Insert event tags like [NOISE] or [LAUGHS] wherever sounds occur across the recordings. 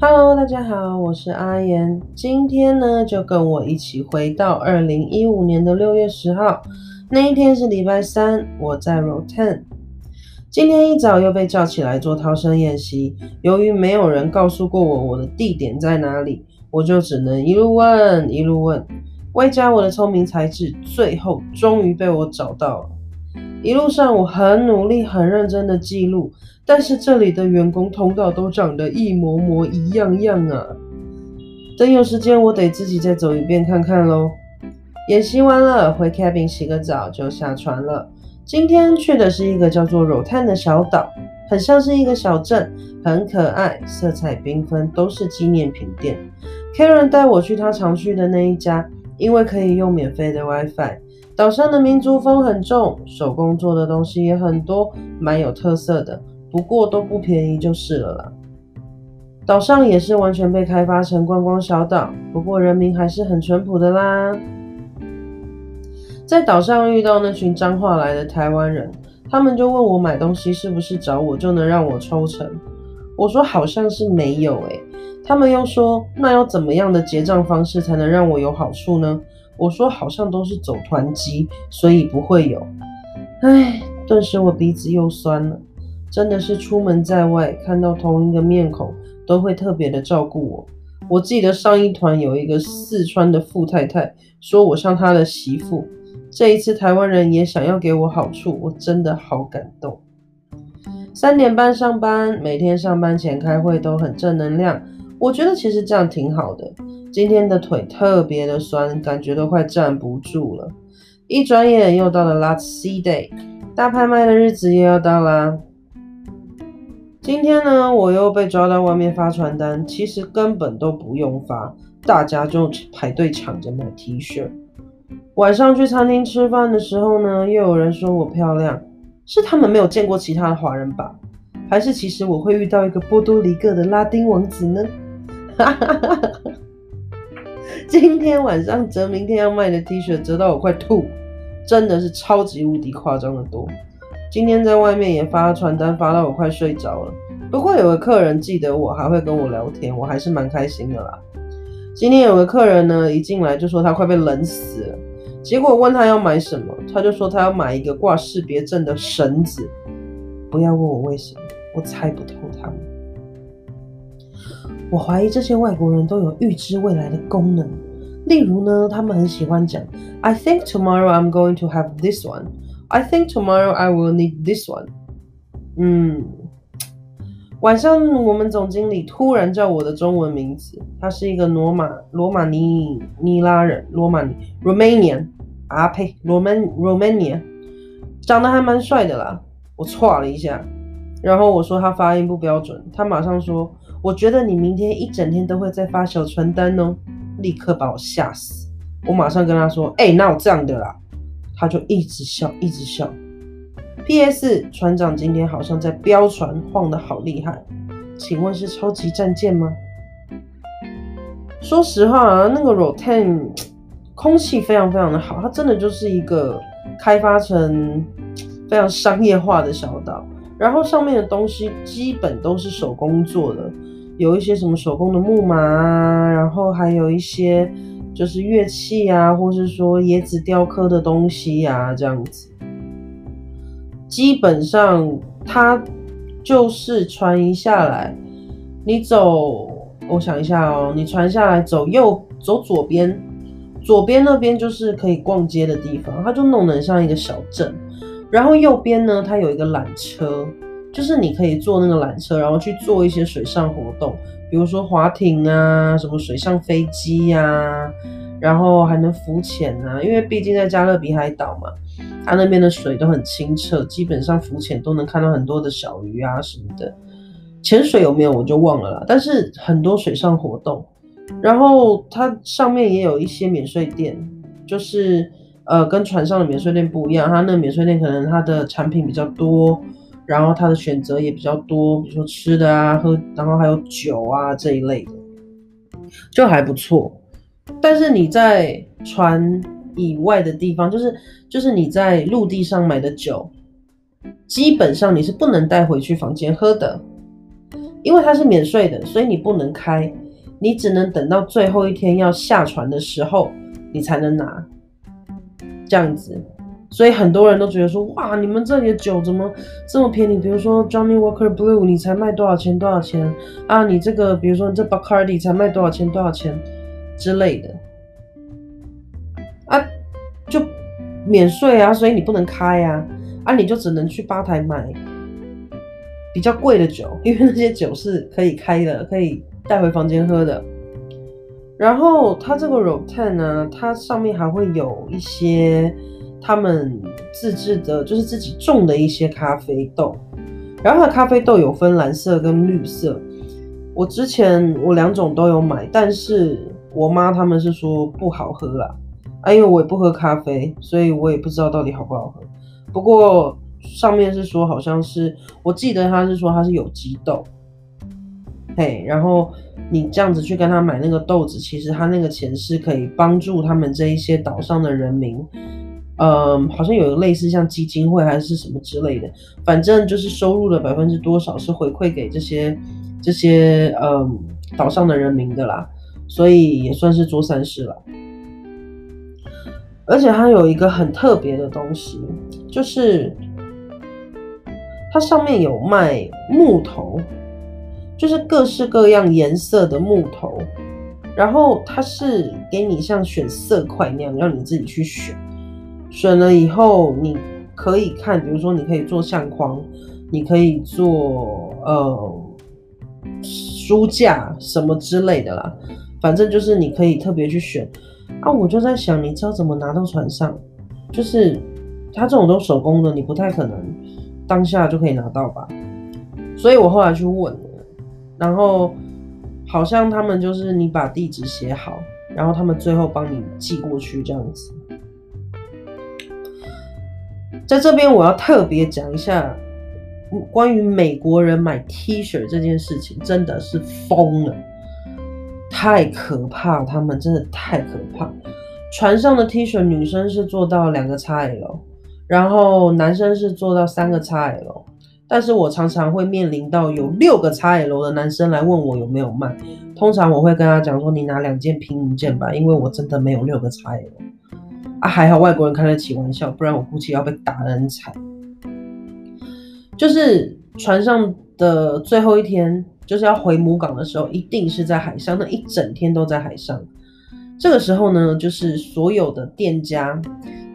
Hello，大家好，我是阿言。今天呢，就跟我一起回到二零一五年的六月十号，那一天是礼拜三，我在 Roten。今天一早又被叫起来做逃生演习，由于没有人告诉过我我的地点在哪里，我就只能一路问一路问。外加我的聪明才智，最后终于被我找到了。一路上我很努力、很认真的记录。但是这里的员工通道都长得一模模一样样啊！等有时间，我得自己再走一遍看看喽。演习完了，回 cabin 洗个澡就下船了。今天去的是一个叫做柔探的小岛，很像是一个小镇，很可爱，色彩缤纷，都是纪念品店。Karen 带我去他常去的那一家，因为可以用免费的 WiFi。岛上的民族风很重，手工做的东西也很多，蛮有特色的。不过都不便宜就是了啦。岛上也是完全被开发成观光小岛，不过人民还是很淳朴的啦。在岛上遇到那群彰化来的台湾人，他们就问我买东西是不是找我就能让我抽成？我说好像是没有诶。他们又说那要怎么样的结账方式才能让我有好处呢？我说好像都是走团机，所以不会有。唉，顿时我鼻子又酸了。真的是出门在外看到同一个面孔，都会特别的照顾我。我记得上一团有一个四川的富太太，说我像她的媳妇。这一次台湾人也想要给我好处，我真的好感动。三点半上班，每天上班前开会都很正能量。我觉得其实这样挺好的。今天的腿特别的酸，感觉都快站不住了。一转眼又到了 Last See Day，大拍卖的日子又要到啦。今天呢，我又被抓到外面发传单，其实根本都不用发，大家就排队抢着买 T 恤。晚上去餐厅吃饭的时候呢，又有人说我漂亮，是他们没有见过其他的华人吧？还是其实我会遇到一个波多黎各的拉丁王子呢？哈 [LAUGHS] 今天晚上折明天要卖的 T 恤折到我快吐，真的是超级无敌夸张的多。今天在外面也发传单，发到我快睡着了。不过有个客人记得我，还会跟我聊天，我还是蛮开心的啦。今天有个客人呢，一进来就说他快被冷死了。结果问他要买什么，他就说他要买一个挂识别证的绳子。不要问我为什么，我猜不透他们。我怀疑这些外国人都有预知未来的功能。例如呢，他们很喜欢讲，I think tomorrow I'm going to have this one。I think tomorrow I will need this one。嗯，晚上我们总经理突然叫我的中文名字，他是一个罗马罗马尼尼拉人，罗马尼 Romanian 啊呸，Roman Romania，长得还蛮帅的啦。我错了一下，然后我说他发音不标准，他马上说，我觉得你明天一整天都会在发小传单哦，立刻把我吓死。我马上跟他说，哎，那有这样的啦？他就一直笑，一直笑。P.S. 船长今天好像在飙船，晃得好厉害。请问是超级战舰吗？说实话啊，那个 Rotan 空气非常非常的好，它真的就是一个开发成非常商业化的小岛。然后上面的东西基本都是手工做的，有一些什么手工的木马啊，然后还有一些。就是乐器啊，或是说椰子雕刻的东西呀，这样子。基本上它就是传一下来，你走，我想一下哦，你传下来走右走左边，左边那边就是可以逛街的地方，它就弄得像一个小镇。然后右边呢，它有一个缆车，就是你可以坐那个缆车，然后去做一些水上活动。比如说划艇啊，什么水上飞机呀，然后还能浮潜啊，因为毕竟在加勒比海岛嘛，它那边的水都很清澈，基本上浮潜都能看到很多的小鱼啊什么的。潜水有没有我就忘了啦，但是很多水上活动，然后它上面也有一些免税店，就是呃跟船上的免税店不一样，它那个免税店可能它的产品比较多。然后它的选择也比较多，比如说吃的啊、喝，然后还有酒啊这一类的，就还不错。但是你在船以外的地方，就是就是你在陆地上买的酒，基本上你是不能带回去房间喝的。因为它是免税的，所以你不能开，你只能等到最后一天要下船的时候，你才能拿。这样子，所以很多人都觉得说，哇，你们这里的酒怎么这么便宜？比如说 Johnny Walker Blue，你才卖多少钱？多少钱啊？你这个，比如说你这 Bacardi 才卖多少钱？多少钱之类的啊？就免税啊，所以你不能开啊，啊，你就只能去吧台买比较贵的酒，因为那些酒是可以开的，可以带回房间喝的。然后它这个 Rotan 呢，它上面还会有一些他们自制的，就是自己种的一些咖啡豆。然后它的咖啡豆有分蓝色跟绿色。我之前我两种都有买，但是我妈他们是说不好喝啦。啊，因为我也不喝咖啡，所以我也不知道到底好不好喝。不过上面是说好像是，我记得他是说它是有机豆。嘿，然后你这样子去跟他买那个豆子，其实他那个钱是可以帮助他们这一些岛上的人民，嗯，好像有类似像基金会还是什么之类的，反正就是收入的百分之多少是回馈给这些这些嗯岛上的人民的啦，所以也算是做善事了。而且它有一个很特别的东西，就是它上面有卖木头。就是各式各样颜色的木头，然后它是给你像选色块那样，让你自己去选。选了以后，你可以看，比如说你可以做相框，你可以做呃书架什么之类的啦。反正就是你可以特别去选。啊，我就在想，你知道怎么拿到船上？就是它这种都手工的，你不太可能当下就可以拿到吧？所以我后来去问。然后好像他们就是你把地址写好，然后他们最后帮你寄过去这样子。在这边我要特别讲一下，关于美国人买 T 恤这件事情，真的是疯了，太可怕，他们真的太可怕。船上的 T 恤，女生是做到两个 XL，然后男生是做到三个 XL。但是我常常会面临到有六个 XL 的男生来问我有没有卖，通常我会跟他讲说你拿两件拼一件吧，因为我真的没有六个 XL 啊，还好外国人开得起玩笑，不然我估计要被打得很惨。就是船上的最后一天，就是要回母港的时候，一定是在海上，那一整天都在海上。这个时候呢，就是所有的店家，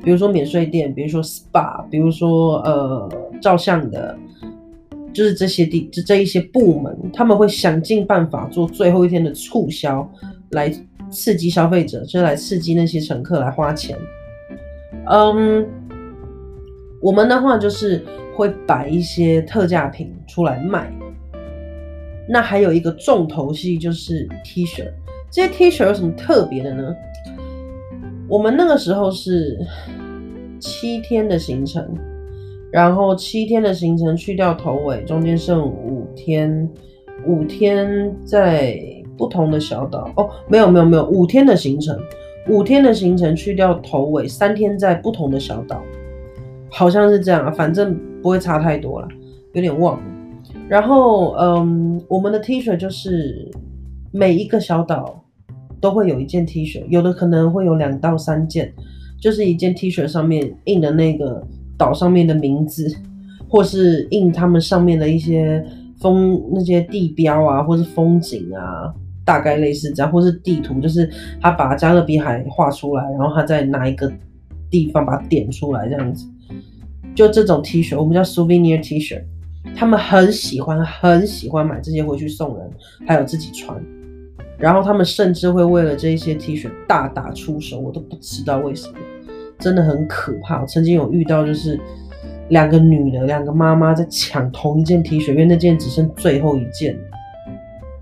比如说免税店，比如说 SPA，比如说呃照相的。就是这些地，这这一些部门，他们会想尽办法做最后一天的促销，来刺激消费者，就来刺激那些乘客来花钱。嗯，我们的话就是会摆一些特价品出来卖。那还有一个重头戏就是 T 恤，这些 T 恤有什么特别的呢？我们那个时候是七天的行程。然后七天的行程去掉头尾，中间剩五天，五天在不同的小岛哦，没有没有没有，五天的行程，五天的行程去掉头尾，三天在不同的小岛，好像是这样啊，反正不会差太多了，有点忘了。然后嗯，我们的 T 恤就是每一个小岛都会有一件 T 恤，有的可能会有两到三件，就是一件 T 恤上面印的那个。岛上面的名字，或是印他们上面的一些风那些地标啊，或是风景啊，大概类似这样，或是地图，就是他把加勒比海画出来，然后他再拿一个地方把它点出来，这样子。就这种 T 恤，我们叫 souvenir T 恤，他们很喜欢，很喜欢买这些回去送人，还有自己穿。然后他们甚至会为了这些 T 恤大打出手，我都不知道为什么。真的很可怕。曾经有遇到，就是两个女的，两个妈妈在抢同一件 T 恤，因为那件只剩最后一件，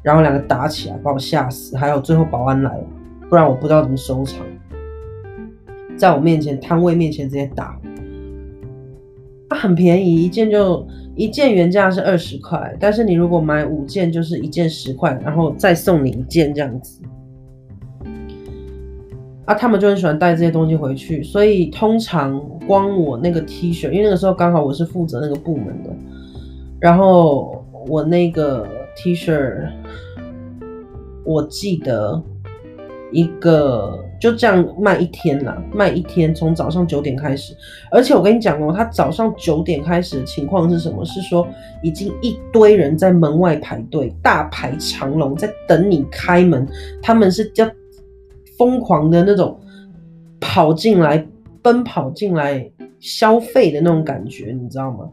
然后两个打起来，把我吓死。还有最后保安来了，不然我不知道怎么收场。在我面前摊位面前直接打，它很便宜，一件就一件原价是二十块，但是你如果买五件，就是一件十块，然后再送你一件这样子。啊，他们就很喜欢带这些东西回去，所以通常光我那个 T 恤，因为那个时候刚好我是负责那个部门的，然后我那个 T 恤，我记得一个就这样卖一天啦，卖一天，从早上九点开始。而且我跟你讲哦，他早上九点开始的情况是什么？是说已经一堆人在门外排队，大排长龙在等你开门，他们是叫疯狂的那种跑进来、奔跑进来消费的那种感觉，你知道吗？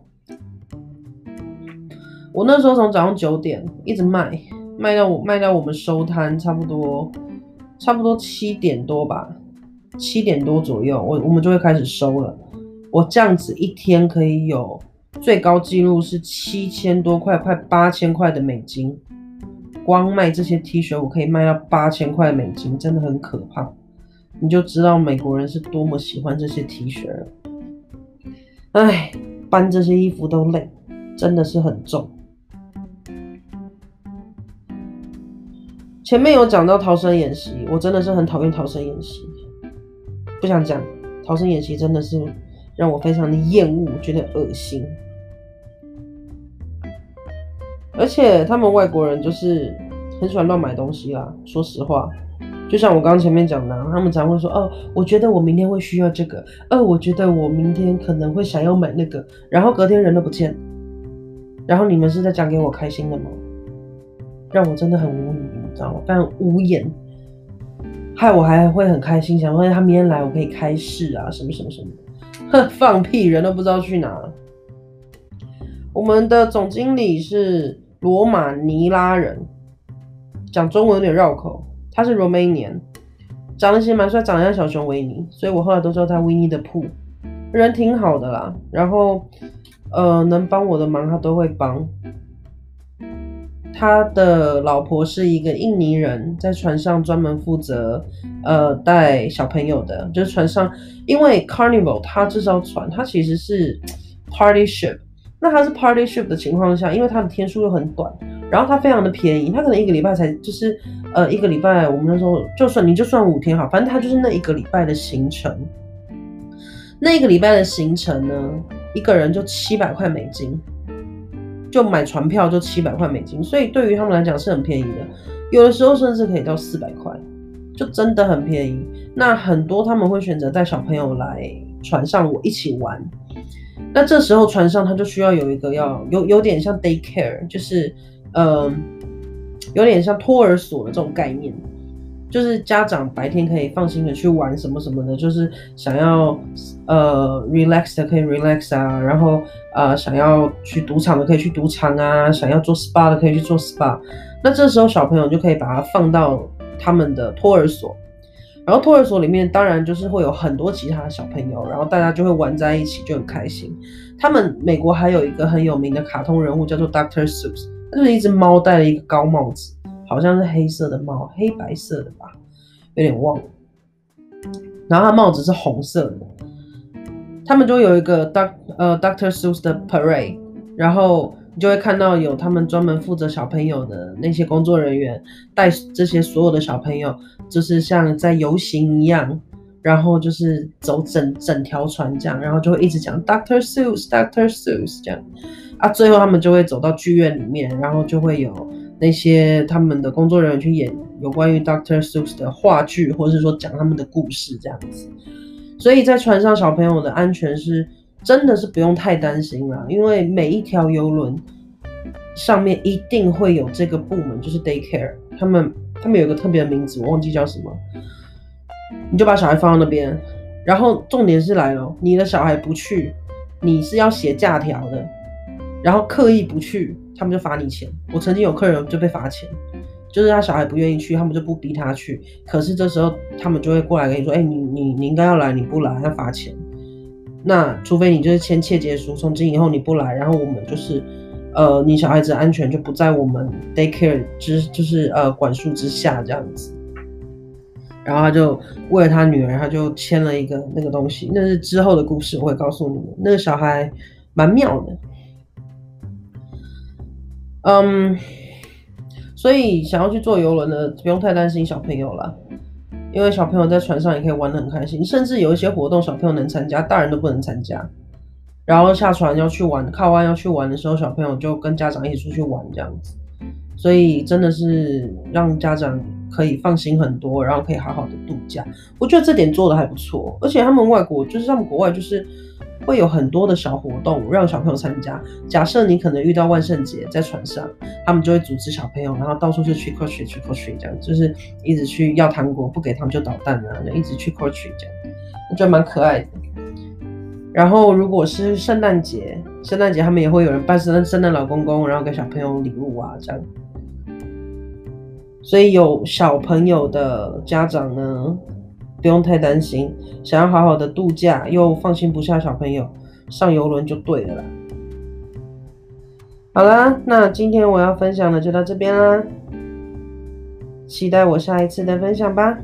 我那时候从早上九点一直卖，卖到我卖到我们收摊，差不多差不多七点多吧，七点多左右，我我们就会开始收了。我这样子一天可以有最高记录是七千多块，快八千块的美金。光卖这些 T 恤，我可以卖到八千块美金，真的很可怕。你就知道美国人是多么喜欢这些 T 恤了。唉，搬这些衣服都累，真的是很重。前面有讲到逃生演习，我真的是很讨厌逃生演习，不想讲逃生演习，真的是让我非常的厌恶，觉得恶心。而且他们外国人就是很喜欢乱买东西啦，说实话，就像我刚刚前面讲的，他们常会说哦，我觉得我明天会需要这个，哦，我觉得我明天可能会想要买那个，然后隔天人都不见，然后你们是在讲给我开心的吗？让我真的很无语，你知道吗？非常无言，害我还会很开心，想说他明天来我可以开市啊，什么什么什么。哼，放屁，人都不知道去哪。我们的总经理是罗马尼拉人，讲中文有点绕口。他是 Romanian，长得其实蛮帅，长得像小熊维尼，所以我后来都叫他维尼的铺。人挺好的啦，然后呃，能帮我的忙他都会帮。他的老婆是一个印尼人，在船上专门负责呃带小朋友的，就是船上，因为 Carnival 它这艘船它其实是 Party Ship，那它是 Party Ship 的情况下，因为它的天数又很短，然后它非常的便宜，它可能一个礼拜才就是呃一个礼拜，我们那时候就算你就算五天好，反正它就是那一个礼拜的行程，那一个礼拜的行程呢，一个人就七百块美金。就买船票就七百块美金，所以对于他们来讲是很便宜的，有的时候甚至可以到四百块，就真的很便宜。那很多他们会选择带小朋友来船上我一起玩，那这时候船上他就需要有一个要有有点像 daycare，就是嗯，有点像托儿所的这种概念。就是家长白天可以放心的去玩什么什么的，就是想要呃 relax 的可以 relax 啊，然后呃想要去赌场的可以去赌场啊，想要做 spa 的可以去做 spa。那这时候小朋友就可以把它放到他们的托儿所，然后托儿所里面当然就是会有很多其他的小朋友，然后大家就会玩在一起，就很开心。他们美国还有一个很有名的卡通人物叫做 Doctor Seuss，就是一只猫戴了一个高帽子。好像是黑色的帽，黑白色的吧，有点忘了。然后他帽子是红色的。他们就有一个 Doc 呃 Doctor Seuss 的 parade，然后你就会看到有他们专门负责小朋友的那些工作人员带这些所有的小朋友，就是像在游行一样，然后就是走整整条船这样，然后就会一直讲 Doctor Seuss Doctor Seuss 这样啊，最后他们就会走到剧院里面，然后就会有。那些他们的工作人员去演有关于 Doctor Seuss 的话剧，或者是说讲他们的故事这样子，所以在船上小朋友的安全是真的是不用太担心啦，因为每一条游轮上面一定会有这个部门，就是 Daycare，他们他们有个特别的名字，我忘记叫什么，你就把小孩放到那边，然后重点是来了，你的小孩不去，你是要写假条的，然后刻意不去。他们就罚你钱。我曾经有客人就被罚钱，就是他小孩不愿意去，他们就不逼他去。可是这时候他们就会过来跟你说：“哎，你你你应该要来，你不来要罚钱。”那除非你就是签切结书，从今以后你不来，然后我们就是，呃，你小孩子安全就不在我们 daycare 之就是呃管束之下这样子。然后他就为了他女儿，他就签了一个那个东西，那是之后的故事，我会告诉你们。那个小孩蛮妙的。嗯，所以想要去坐游轮的，不用太担心小朋友了，因为小朋友在船上也可以玩得很开心，甚至有一些活动小朋友能参加，大人都不能参加。然后下船要去玩，靠岸要去玩的时候，小朋友就跟家长一起出去玩这样子。所以真的是让家长可以放心很多，然后可以好好的度假。我觉得这点做的还不错，而且他们外国就是他们国外就是会有很多的小活动让小朋友参加。假设你可能遇到万圣节在船上，他们就会组织小朋友，然后到处去 trick or treat trick or treat 这样，就是一直去要糖果，不给他们就捣蛋啊，就一直去 trick or treat 这样，我觉得蛮可爱的。然后如果是圣诞节，圣诞节他们也会有人扮圣诞圣诞老公公，然后给小朋友礼物啊这样。所以有小朋友的家长呢，不用太担心，想要好好的度假又放心不下小朋友，上游轮就对了啦。好啦，那今天我要分享的就到这边啦，期待我下一次的分享吧。